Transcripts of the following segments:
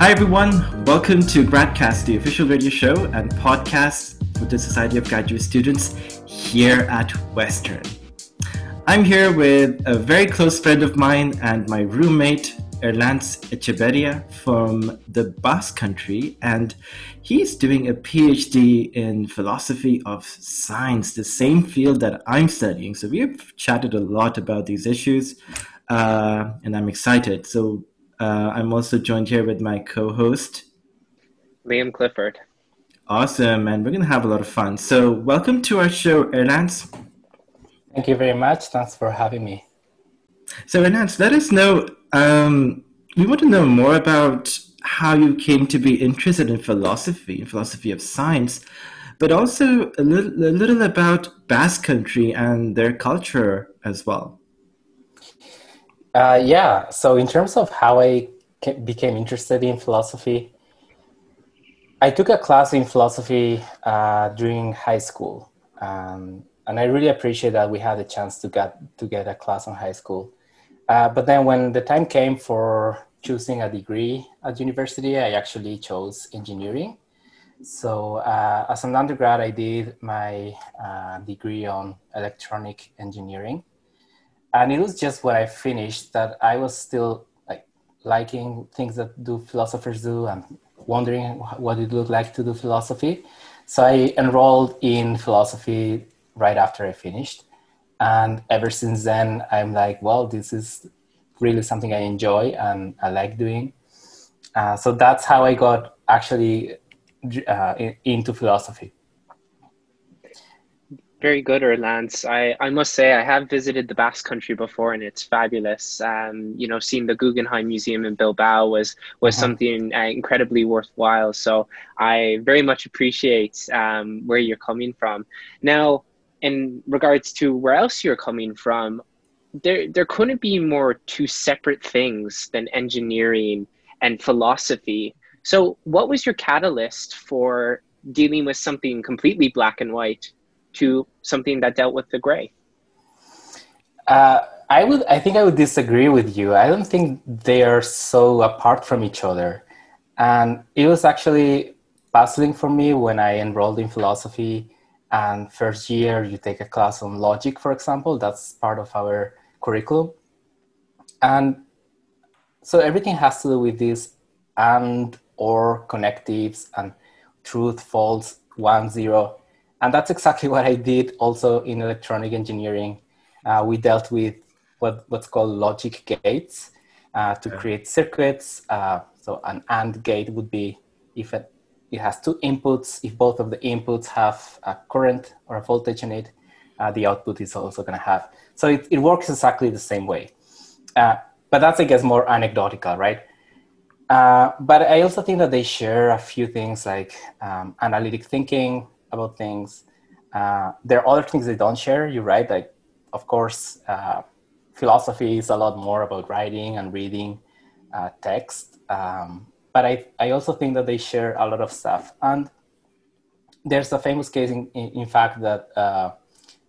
Hi, everyone. Welcome to Gradcast, the official radio show and podcast for the Society of Graduate Students here at Western. I'm here with a very close friend of mine and my roommate, Erlantz Etxeberria from the Basque Country, and he's doing a PhD in philosophy of science, the same field that I'm studying. So we've chatted a lot about these issues, uh, and I'm excited. So uh, I'm also joined here with my co-host, Liam Clifford. Awesome, and we're gonna have a lot of fun. So welcome to our show, Erlantz. Thank you very much. Thanks for having me. So, Erlantz, let us know. Um, we want to know more about how you came to be interested in philosophy, in philosophy of science, but also a little, a little about Basque Country and their culture as well. Uh, yeah. So, in terms of how I became interested in philosophy, I took a class in philosophy uh, during high school, um, and I really appreciate that we had a chance to get to get a class in high school. Uh, but then, when the time came for choosing a degree at university, I actually chose engineering. So, uh, as an undergrad, I did my uh, degree on electronic engineering and it was just when I finished that I was still like liking things that do philosophers do and wondering what it looked like to do philosophy. So I enrolled in philosophy right after I finished. And ever since then, I'm like, well, this is really something I enjoy and I like doing. Uh, so that's how I got actually uh, in, into philosophy. Very good, Erlantz. I, I must say I have visited the Basque Country before, and it's fabulous. Um, you know, seeing the Guggenheim Museum in Bilbao was was uh-huh. something uh, incredibly worthwhile. So I very much appreciate um, where you're coming from. Now, in regards to where else you're coming from, there there couldn't be more two separate things than engineering and philosophy. So, what was your catalyst for dealing with something completely black and white? To something that dealt with the gray? Uh, I would. I think I would disagree with you. I don't think they are so apart from each other, and it was actually puzzling for me when I enrolled in philosophy. And first year, you take a class on logic, for example. That's part of our curriculum, and so everything has to do with this and or connectives and truth, false, one, zero and that's exactly what I did also in electronic engineering. Uh, we dealt with what, what's called logic gates uh, to create circuits. Uh, so an AND gate would be if it, it, has two inputs, if both of the inputs have a current or a voltage in it, uh, the output is also going to have. So it, it works exactly the same way. Uh, but that's, I guess, more anecdotal, right? Uh, but I also think that they share a few things like um, analytic thinking, about things. Uh, there are other things they don't share. You're right. Like, of course, uh, philosophy is a lot more about writing and reading uh, text. Um, but I, I also think that they share a lot of stuff. And there's a famous case, in, in, fact, that uh,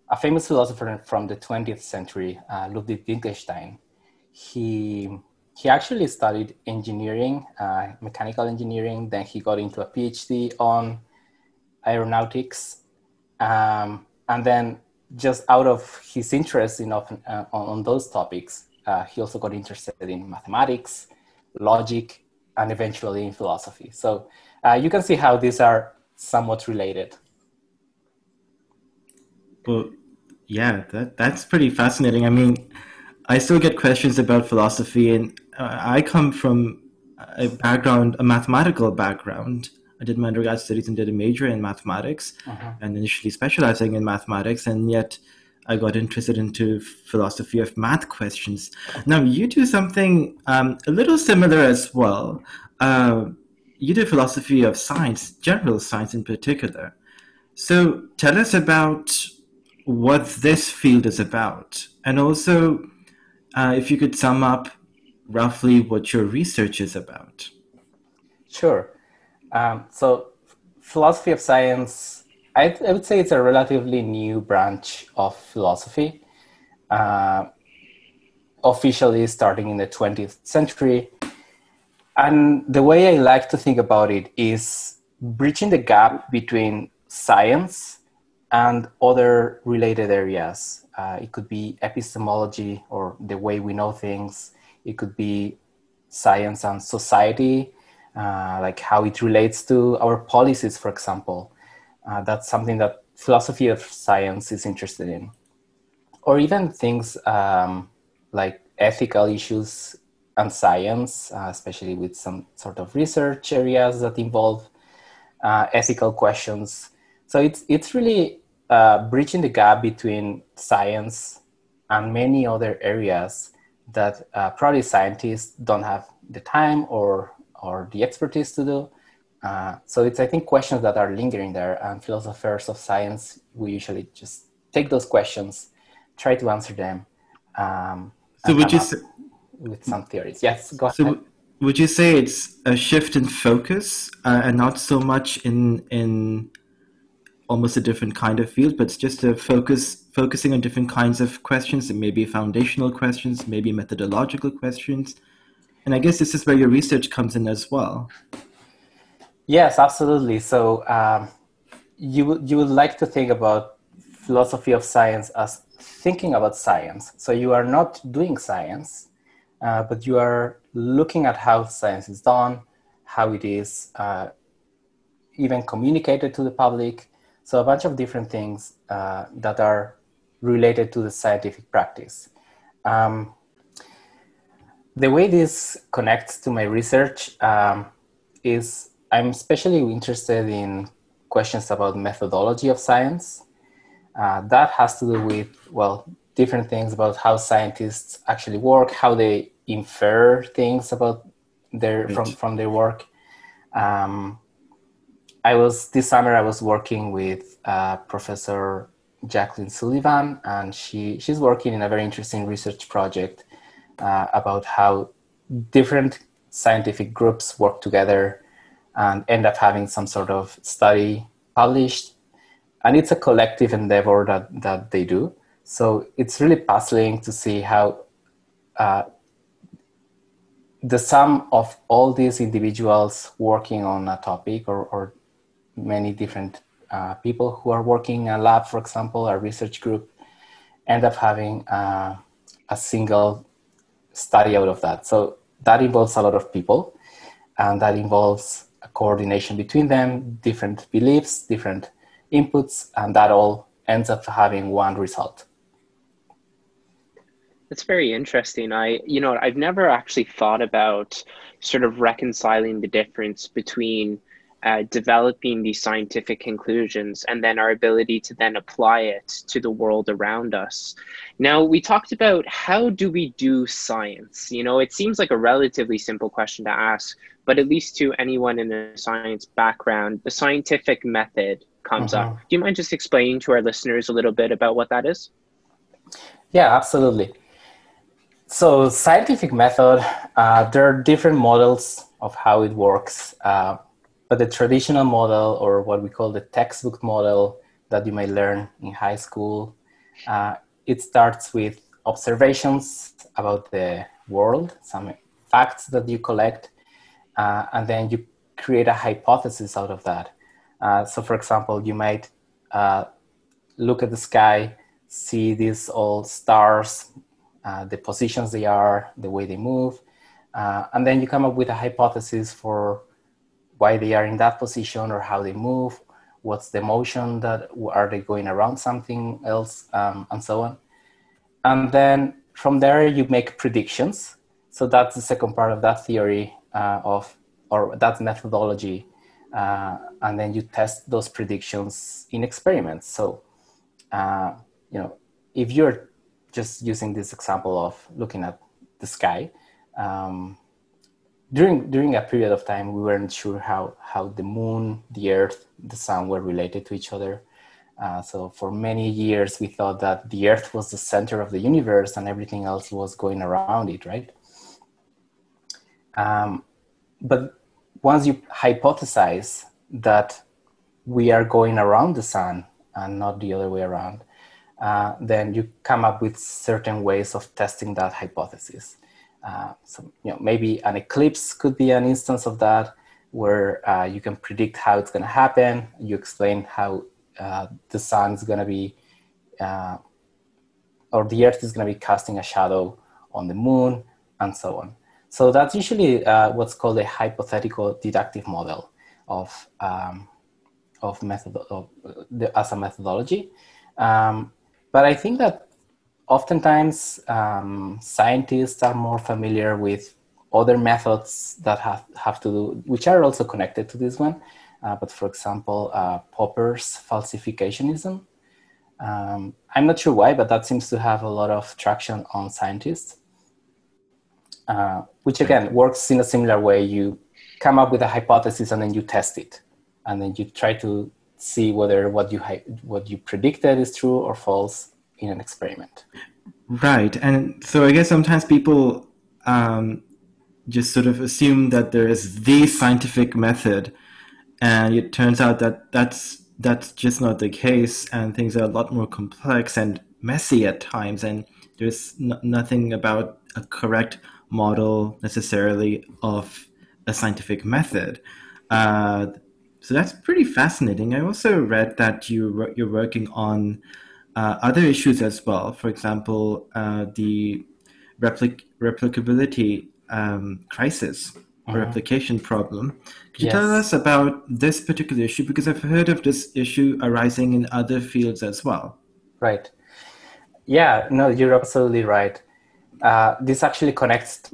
a famous philosopher from the 20th century, uh, Ludwig Wittgenstein, he he actually studied engineering, uh, mechanical engineering. Then he got into a PhD on aeronautics, um, and then just out of his interest in uh, on, on, those topics, uh, he also got interested in mathematics, logic, and eventually in philosophy. So uh, you can see how these are somewhat related. Well, yeah, that, that's pretty fascinating. I mean, I still get questions about philosophy, and uh, I come from a background, a mathematical background. I did my undergrad studies and did a major in mathematics uh-huh. and initially specializing in mathematics. And yet I got interested into philosophy of math questions. Now, you do something um, a little similar as well. Uh, you do philosophy of science, general science in particular. So tell us about what this field is about. And also, uh, if you could sum up roughly what your research is about. Sure. Um, so, philosophy of science, I, I, would say it's a relatively new branch of philosophy, uh, officially starting in the 20th century. and the way I like to think about it is bridging the gap between science and other related areas. Uh, it could be epistemology or the way we know things. It could be science and society, uh, like how it relates to our policies, for example. Uh, that's something that philosophy of science is interested in. Or even things um, like ethical issues and science, uh, especially with some sort of research areas that involve uh, ethical questions. So it's it's really uh, bridging the gap between science and many other areas that uh, probably scientists don't have the time or or the expertise to do. Uh, so it's I think questions that are lingering there, and philosophers of science we usually just take those questions, try to answer them. Um, so would you say, with some theories? Yes, go so ahead. Would you say it's a shift in focus uh, and not so much in in almost a different kind of field, but it's just a focus focusing on different kinds of questions, It may be foundational questions, maybe methodological questions. And I guess this is where your research comes in as well. Yes, absolutely. So um, you you would like to think about philosophy of science as thinking about science. So you are not doing science, uh, but you are looking at how science is done, how it is uh, even communicated to the public. So a bunch of different things uh, that are related to the scientific practice. Um, the way this connects to my research um, is I'm especially interested in questions about methodology of science. Uh, that has to do with, well, different things about how scientists actually work, how they infer things about their from, from their work. Um, I was this summer I was working with uh, Professor Jacqueline Sullivan, and she she's working in a very interesting research project uh, about how different scientific groups work together and end up having some sort of study published. And it's a collective endeavor that, that they do. So it's really puzzling to see how uh, the sum of all these individuals working on a topic or, or many different uh, people who are working in a lab, for example, a research group, end up having uh, a single study out of that. So that involves a lot of people, and that involves a coordination between them, different beliefs, different inputs, and that all ends up having one result. That's very interesting. I, you know, I've never actually thought about sort of reconciling the difference between uh, developing these scientific conclusions and then our ability to then apply it to the world around us. Now, we talked about how do we do science? You know, it seems like a relatively simple question to ask, but at least to anyone in a science background, the scientific method comes uh-huh. up. Do you mind just explaining to our listeners a little bit about what that is? Yeah, absolutely. So, scientific method, uh, there are different models of how it works. Uh, but the traditional model, or what we call the textbook model that you may learn in high school, uh, it starts with observations about the world, some facts that you collect, uh, and then you create a hypothesis out of that. Uh, so, for example, you might uh, look at the sky, see these all stars, uh, the positions they are, the way they move, uh, and then you come up with a hypothesis for why they are in that position or how they move what's the motion that are they going around something else um, and so on. And then from there you make predictions. So that's the second part of that theory uh, of or that methodology uh, and then you test those predictions in experiments. So uh, you know if you're just using this example of looking at the sky um, during during a period of time we weren't sure how how the moon the earth the sun were related to each other. Uh, so for many years we thought that the earth was the center of the universe and everything else was going around it right? Um, but once you hypothesize that we are going around the sun and not the other way around uh, then you come up with certain ways of testing that hypothesis Uh, so, you know, maybe an eclipse could be an instance of that where uh, you can predict how it's going to happen. You explain how uh, the sun is going to be, uh, or the earth is going to be casting a shadow on the moon, and so on. So that's usually uh, what's called a hypothetical deductive model of um, of method of the, as a methodology. Um, but I think that oftentimes um, scientists are more familiar with other methods that have, have to do, which are also connected to this one. Uh, but for example, uh, Popper's falsificationism. Um, I'm not sure why, but that seems to have a lot of traction on scientists, uh, which again works in a similar way. You come up with a hypothesis and then you test it, and then you try to see whether what you what you predicted is true or false in an experiment. Right, and so I guess sometimes people um, just sort of assume that there is the scientific method, and it turns out that that's that's just not the case, and things are a lot more complex and messy at times, and there's nothing about a correct model necessarily of a scientific method. Uh, so that's pretty fascinating. I also read that you you're working on uh, other issues as well. For example, uh, the replic- replicability um, crisis or mm-hmm. replication problem. Could you yes. tell us about this particular issue? Because I've heard of this issue arising in other fields as well. Right. Yeah, no, you're absolutely right. Uh, this actually connects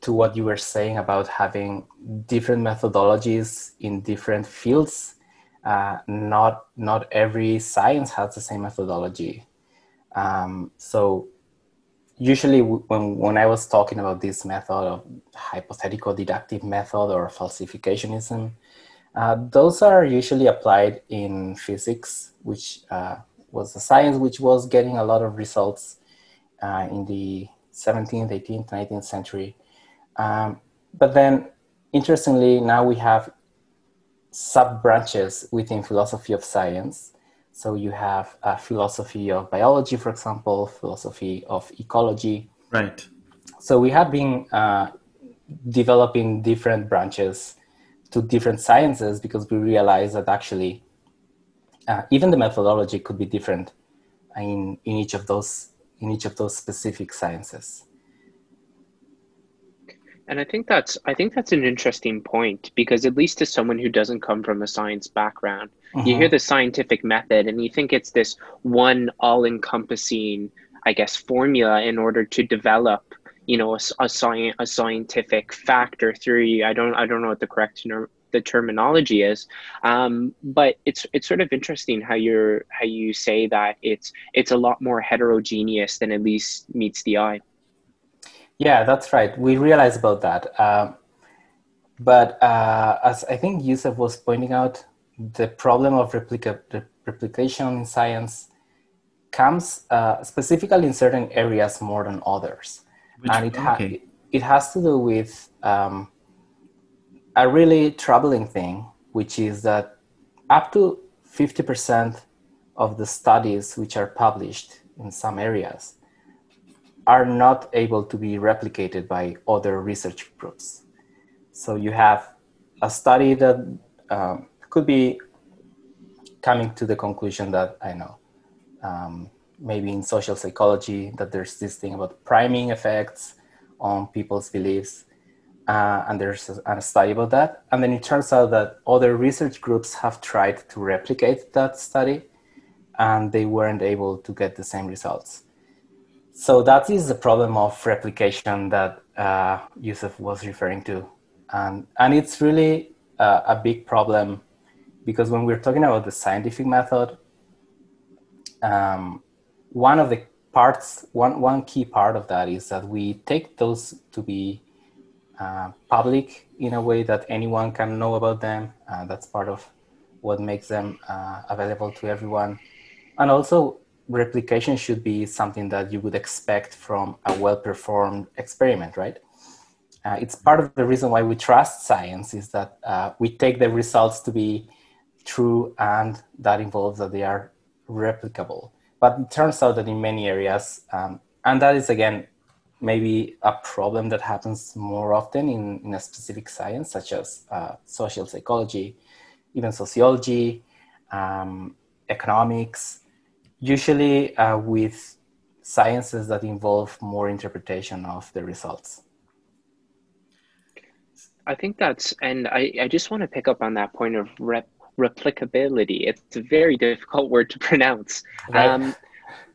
to what you were saying about having different methodologies in different fields. Uh, not not every science has the same methodology. Um, so usually when, when I was talking about this method of hypothetical deductive method or falsificationism, uh, those are usually applied in physics, which uh, was a science which was getting a lot of results uh, in the 17th, 18th, 19th century. Um, but then, interestingly, now we have sub branches within philosophy of science so you have a philosophy of biology, for example, philosophy of ecology. Right. So we have been uh, developing different branches to different sciences because we realize that actually uh, even the methodology could be different in, in each of those in each of those specific sciences and i think that's i think that's an interesting point because at least to someone who doesn't come from a science background uh-huh. you hear the scientific method and you think it's this one all-encompassing i guess formula in order to develop you know a, a, science a scientific factor theory. I don't i don't know what the correct the terminology is. Um, but it's it's sort of interesting how you're how you say that it's it's a lot more heterogeneous than at least meets the eye yeah, that's right. We realize about that. Um, but uh, as I think Yusuf was pointing out, the problem of replica- replication in science comes uh, specifically in certain areas more than others. Which, and it, ha- okay. it has to do with um, a really troubling thing, which is that up to 50% of the studies which are published in some areas are not able to be replicated by other research groups. So you have a study that um, could be coming to the conclusion that I know, um, maybe in social psychology, that there's this thing about priming effects on people's beliefs. Uh, and there's a, a, study about that. And then it turns out that other research groups have tried to replicate that study and they weren't able to get the same results. So that is the problem of replication that uh, Yusuf was referring to. And, and it's really uh, a big problem because when we're talking about the scientific method, um, one of the parts, one, one key part of that is that we take those to be uh, public in a way that anyone can know about them. Uh, that's part of what makes them uh, available to everyone. And also, replication should be something that you would expect from a well-performed experiment, right? Uh, it's part of the reason why we trust science is that uh, we take the results to be true and that involves that they are replicable. But it turns out that in many areas, um, and that is again maybe a problem that happens more often in, in a specific science, such as uh, social psychology, even sociology, um, economics, usually uh, with sciences that involve more interpretation of the results. I think that's, and I, I just want to pick up on that point of rep, replicability. It's a very difficult word to pronounce. Right. Um,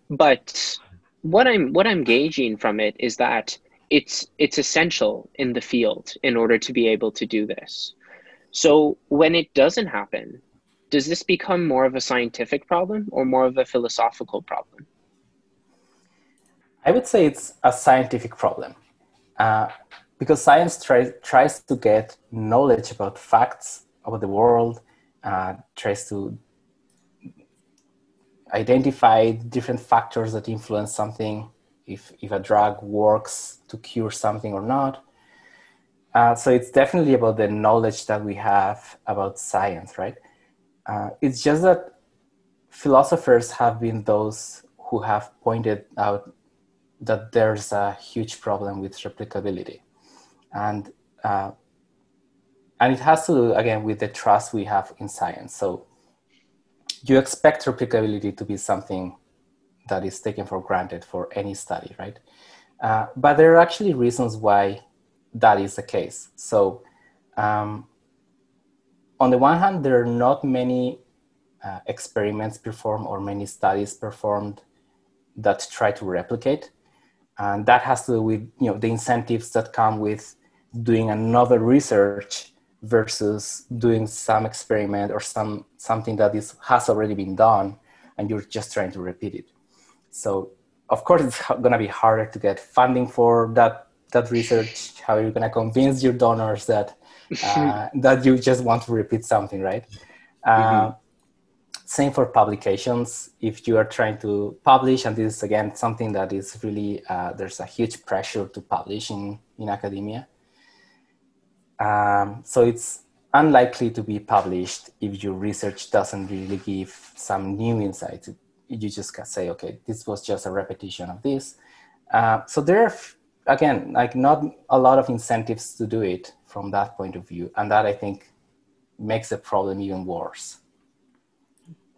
but what I'm what I'm gauging from it is that it's it's essential in the field in order to be able to do this. So when it doesn't happen, does this become more of a scientific problem or more of a philosophical problem? I would say it's a scientific problem. Uh, because science tries tries to get knowledge about facts about the world, uh, tries to identify different factors that influence something, if if a drug works to cure something or not. Uh, so it's definitely about the knowledge that we have about science, right? Uh, it's just that philosophers have been those who have pointed out that there's a huge problem with replicability and uh, and it has to do again with the trust we have in science. So you expect replicability to be something that is taken for granted for any study, right? Uh, but there are actually reasons why that is the case. So um, on the one hand, there are not many uh, experiments performed or many studies performed that try to replicate. And that has to do with you know the incentives that come with doing another research versus doing some experiment or some something that is has already been done and you're just trying to repeat it. So of course it's going to be harder to get funding for that that research. How are you're going to convince your donors that uh, that you just want to repeat something right mm-hmm. uh, same for publications if you are trying to publish and this is again something that is really uh, there's a huge pressure to publish in in academia um, so it's unlikely to be published if your research doesn't really give some new insights. You just can say, okay, this was just a repetition of this. Uh, so there are, again, like not a lot of incentives to do it from that point of view. And that I think makes the problem even worse.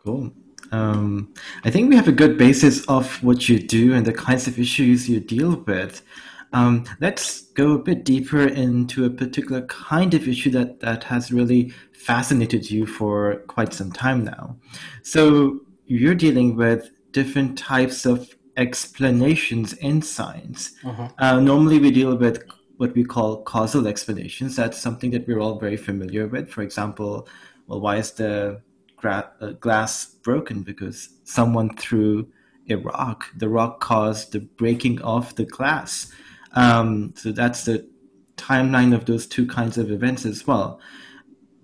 Cool. Um, I think we have a good basis of what you do and the kinds of issues you deal with. Um, let's go a bit deeper into a particular kind of issue that, that has really fascinated you for quite some time now. So you're dealing with different types of explanations in science. Uh-huh. Uh, normally, we deal with what we call causal explanations. That's something that we're all very familiar with. For example, well, why is the gra- uh, glass broken? Because someone threw a rock. The rock caused the breaking of the glass. Um, so that's the timeline of those two kinds of events as well.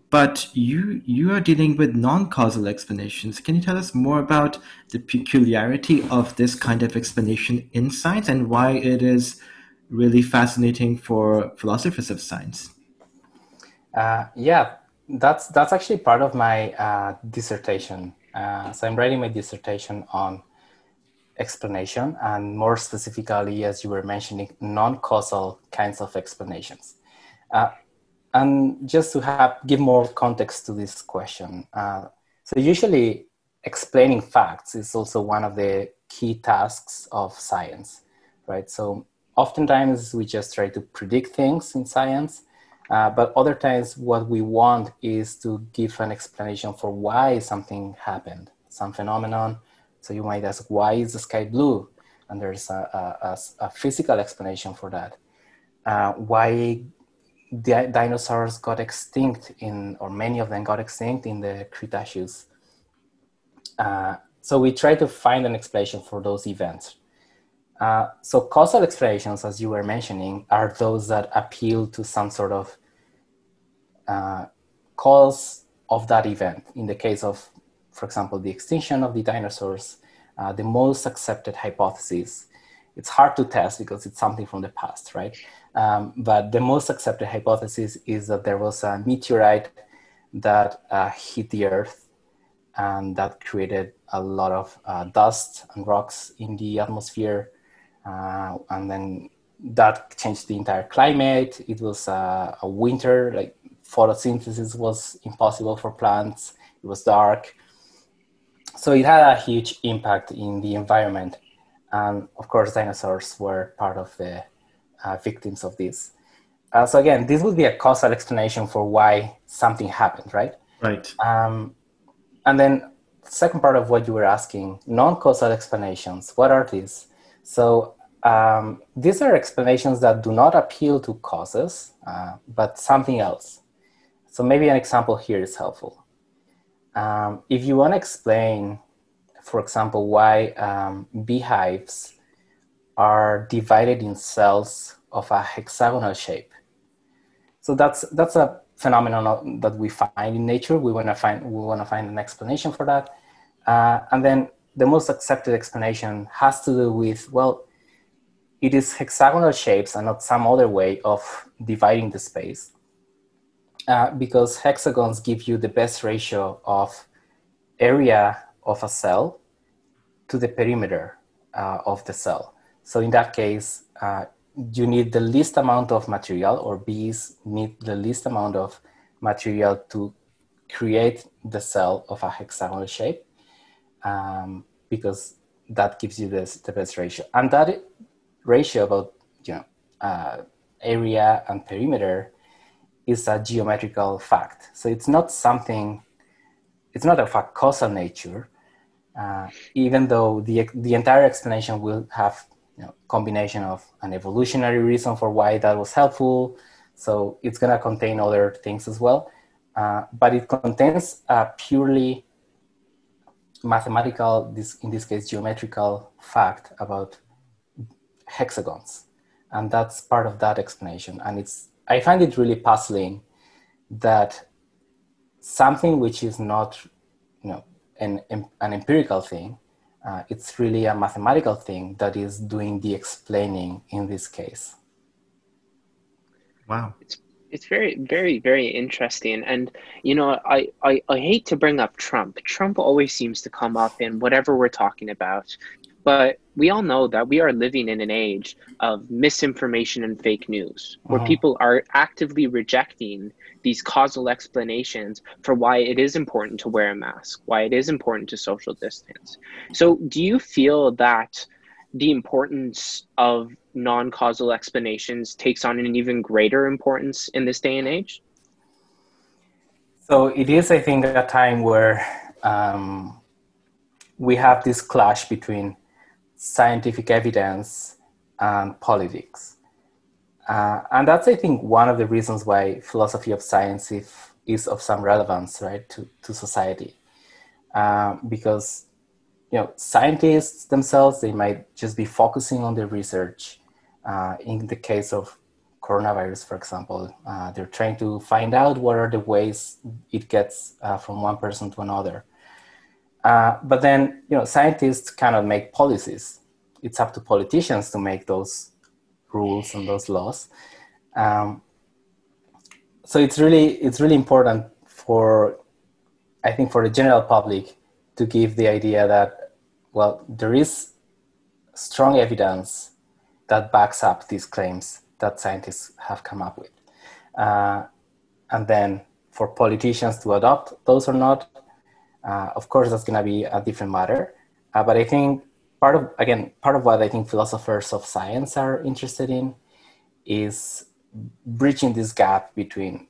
But you you are dealing with non-causal explanations. Can you tell us more about the peculiarity of this kind of explanation in science and why it is really fascinating for philosophers of science? Uh, yeah, that's that's actually part of my uh, dissertation. Uh, so I'm writing my dissertation on explanation and more specifically, as you were mentioning, non-causal kinds of explanations. And just to have give more context to this question, uh, so usually explaining facts is also one of the key tasks of science, right? So oftentimes we just try to predict things in science, uh, but other times what we want is to give an explanation for why something happened, some phenomenon, so you might ask, why is the sky blue? And there's a, a, a physical explanation for that. Uh, why the dinosaurs got extinct in, or many of them got extinct in the Cretaceous. Uh, so we try to find an explanation for those events. Uh, so causal explanations, as you were mentioning, are those that appeal to some sort of uh, cause of that event. In the case of for example, the extinction of the dinosaurs, uh, the most accepted hypothesis. It's hard to test because it's something from the past, right? Um, but the most accepted hypothesis is that there was a meteorite that uh, hit the Earth and that created a lot of uh, dust and rocks in the atmosphere. Uh, and then that changed the entire climate. It was uh, a winter, like photosynthesis was impossible for plants. It was dark. So it had a huge impact in the environment. And of course, dinosaurs were part of the victims of this. Uh, so again, this would be a causal explanation for why something happened, right? Right. Um, and then second part of what you were asking, non-causal explanations. What are these? So um, these are explanations that do not appeal to causes, uh, but something else. So maybe an example here is helpful. Um, if you want to explain, for example, why um, beehives are divided in cells of a hexagonal shape. So that's that's a phenomenon that we find in nature. We want to find we want to find an explanation for that, uh, and then the most accepted explanation has to do with well, it is hexagonal shapes and not some other way of dividing the space, uh, because hexagons give you the best ratio of area of a cell to the perimeter uh, of the cell. So in that case, uh, you need the least amount of material, or bees need the least amount of material to create the cell of a hexagonal shape, um, because that gives you this, the best ratio. And that ratio about you know uh, area and perimeter is a geometrical fact. So it's not something. It's not of a causal nature, uh, even though the the entire explanation will have know, combination of an evolutionary reason for why that was helpful. So it's going to contain other things as well. Uh, but it contains a purely mathematical, this, in this case, geometrical fact about hexagons. And that's part of that explanation. And it's, I find it really puzzling that something which is not, you know, an, an empirical thing uh, it's really a mathematical thing that is doing the explaining in this case. Wow. It's it's very very very interesting and you know I, I i hate to bring up trump trump always seems to come up in whatever we're talking about but we all know that we are living in an age of misinformation and fake news where uh-huh. people are actively rejecting these causal explanations for why it is important to wear a mask, why it is important to social distance. So, do you feel that the importance of non causal explanations takes on an even greater importance in this day and age? So, it is, I think, a time where um, we have this clash between scientific evidence and politics. Uh, and that's, I think, one of the reasons why philosophy of science if, is of some relevance, right, to, to society. Uh, because, you know, scientists themselves, they might just be focusing on their research. Uh, in the case of coronavirus, for example, uh, they're trying to find out what are the ways it gets uh, from one person to another. Uh, but then, you know, scientists cannot make policies. It's up to politicians to make those rules and those laws. Um, so it's really it's really important for, I think, for the general public to give the idea that, well, there is strong evidence that backs up these claims that scientists have come up with, uh, and then for politicians to adopt those or not uh, of course, that's going to be a different matter. Uh, but I think part of, again, part of what I think philosophers of science are interested in is bridging this gap between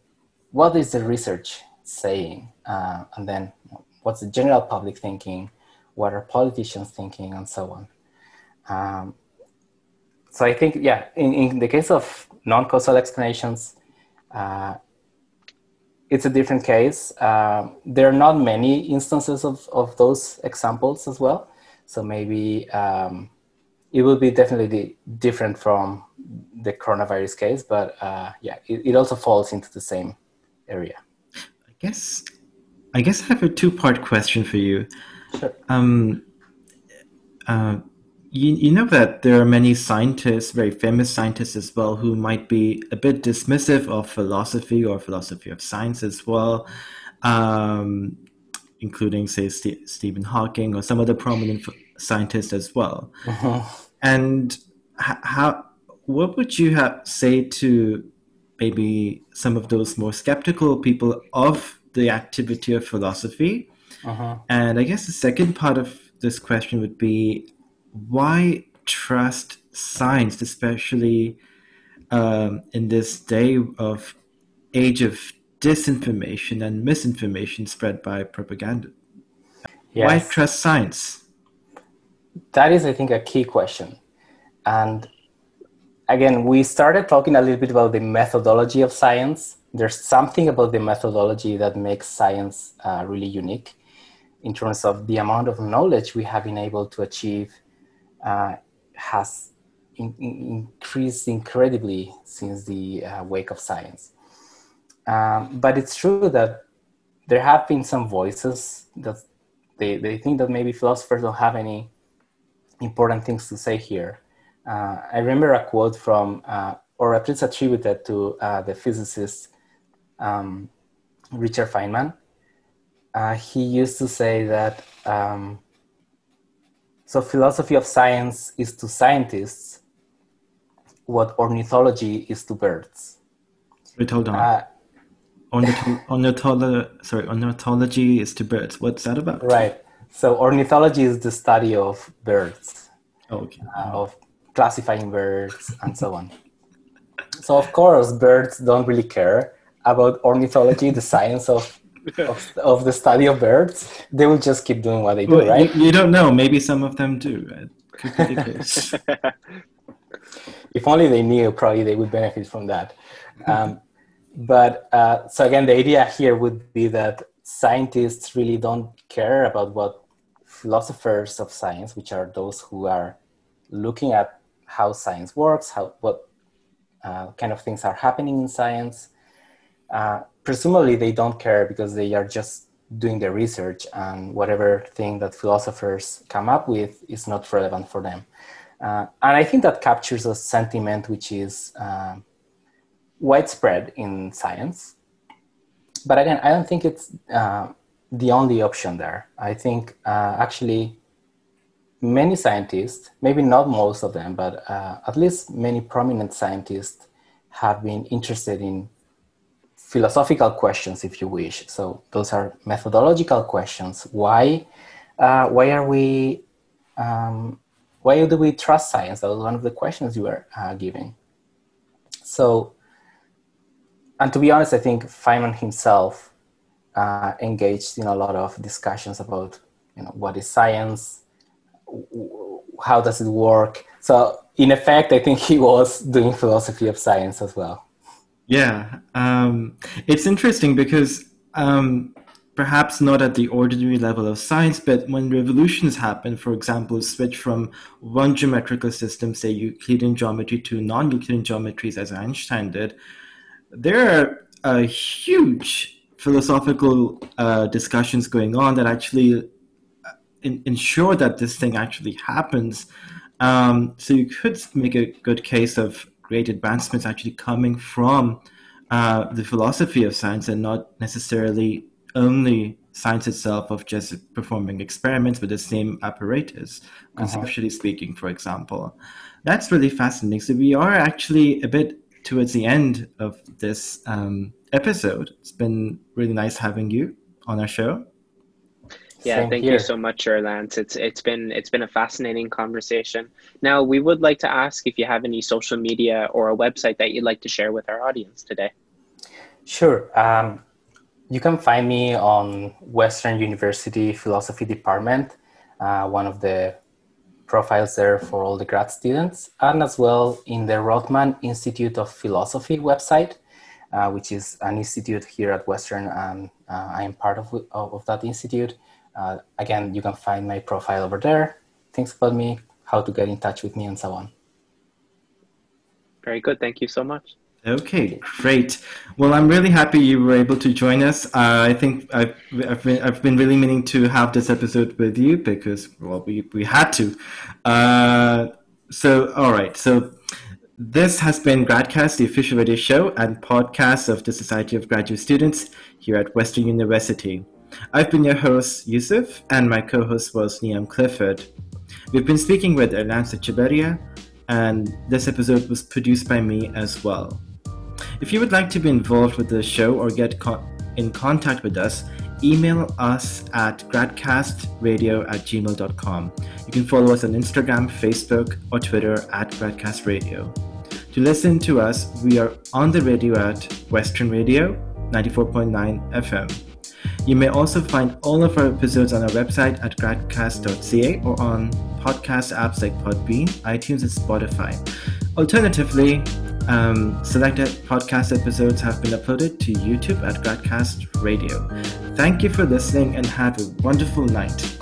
what is the research saying uh, and then what's the general public thinking, what are politicians thinking, and so on. Um, so I think, yeah, in, in the case of non-causal explanations, uh, it's a different case. Uh, there are not many instances of, of those examples as well. So maybe um, it will be definitely different from the coronavirus case, but uh, yeah, it, it, also falls into the same area. I guess, I guess I have a two-part question for you. Sure. Um, uh, you, you know that there are many scientists, very famous scientists as well, who might be a bit dismissive of philosophy or philosophy of science as well, um, including, say, St- Stephen Hawking or some other prominent scientists as well. Uh-huh. And how, what would you have say to maybe some of those more skeptical people of the activity of philosophy? Uh-huh. And I guess the second part of this question would be why trust science, especially um, in this day of age of disinformation and misinformation spread by propaganda? Yes. Why trust science? That is, I think, a key question. And again, we started talking a little bit about the methodology of science. There's something about the methodology that makes science uh, really unique in terms of the amount of knowledge we have been able to achieve uh, has in, in, increased incredibly since the uh, wake of science. Um, but it's true that there have been some voices that they, they think that maybe philosophers don't have any important things to say here. Uh, I remember a quote from, uh, or at least attributed to uh, the physicist um, Richard Feynman. Uh, he used to say that um, so philosophy of science is to scientists what ornithology is to birds. Wait, hold on. Uh, Ornitholo- sorry, ornithology is to birds. What's that about? Right. So ornithology is the study of birds, oh, okay. uh, of classifying birds and so on. so of course, birds don't really care about ornithology, the science of, of, of the study of birds. They will just keep doing what they do, well, right? You, you, don't know. Maybe some of them do. It could be the if only they knew, probably they would benefit from that. Um, but uh, so again, the idea here would be that scientists really don't care about what philosophers of science, which are those who are looking at how science works, how what uh, kind of things are happening in science. Uh, presumably, they don't care because they are just doing the research, and whatever thing that philosophers come up with is not relevant for them. Uh, and I think that captures a sentiment which is uh, widespread in science. But again, I don't think it's uh, the only option there. I think uh, actually many scientists, maybe not most of them, but uh, at least many prominent scientists have been interested in philosophical questions, if you wish. So those are methodological questions. Why, uh, why are we, um, why do we trust science? That was one of the questions you were uh, giving. So and to be honest, I think Feynman himself uh, engaged in a lot of discussions about, you know, what is science, how does it work. So, in effect, I think he was doing philosophy of science as well. Yeah, um, it's interesting because um, perhaps not at the ordinary level of science, but when revolutions happen, for example, switch from one geometrical system, say Euclidean geometry, to non-Euclidean geometries, as Einstein did, there are huge philosophical uh, discussions going on that actually uh, in, ensure that this thing actually happens. Um, so you could make a good case of great advancements actually coming from uh, the philosophy of science and not necessarily only science itself of just performing experiments with the same apparatus, uh-huh. conceptually speaking, for example. That's really fascinating. So we are actually a bit towards the end of this um, episode. It's been really nice having you on our show. Yeah, Same thank here. you so much, Erlantz. It's it's been it's been a fascinating conversation. Now, we would like to ask if you have any social media or a website that you'd like to share with our audience today. Sure. Um, you can find me on Western University Philosophy Department, uh, one of the profiles there for all the grad students, and as well in the Rotman Institute of Philosophy website, uh, which is an institute here at Western, and uh, I am part of, of that institute. Uh, again, you can find my profile over there, things about me, how to get in touch with me, and so on. Very good. Thank you so much. Okay, great. Well, I'm really happy you were able to join us. Uh, I think I've, I've, been, I've been really meaning to have this episode with you because, well, we, we had to. Uh, so, all right. So, this has been Gradcast, the official radio show and podcast of the Society of Graduate Students here at Western University. I've been your host, Yusuf, and my co host was Liam Clifford. We've been speaking with Erlantz Etxeberria, and this episode was produced by me as well. If you would like to be involved with the show or get co- in contact with us, email us at gradcastradio at gmail.com. You can follow us on Instagram, Facebook, or Twitter at gradcastradio. To listen to us, we are on the radio at Western Radio 94.9 FM. You may also find all of our episodes on our website at gradcast.ca or on podcast apps like Podbean, iTunes, and Spotify. Alternatively, um, selected podcast episodes have been uploaded to YouTube at Gradcast Radio. Thank you for listening and have a wonderful night.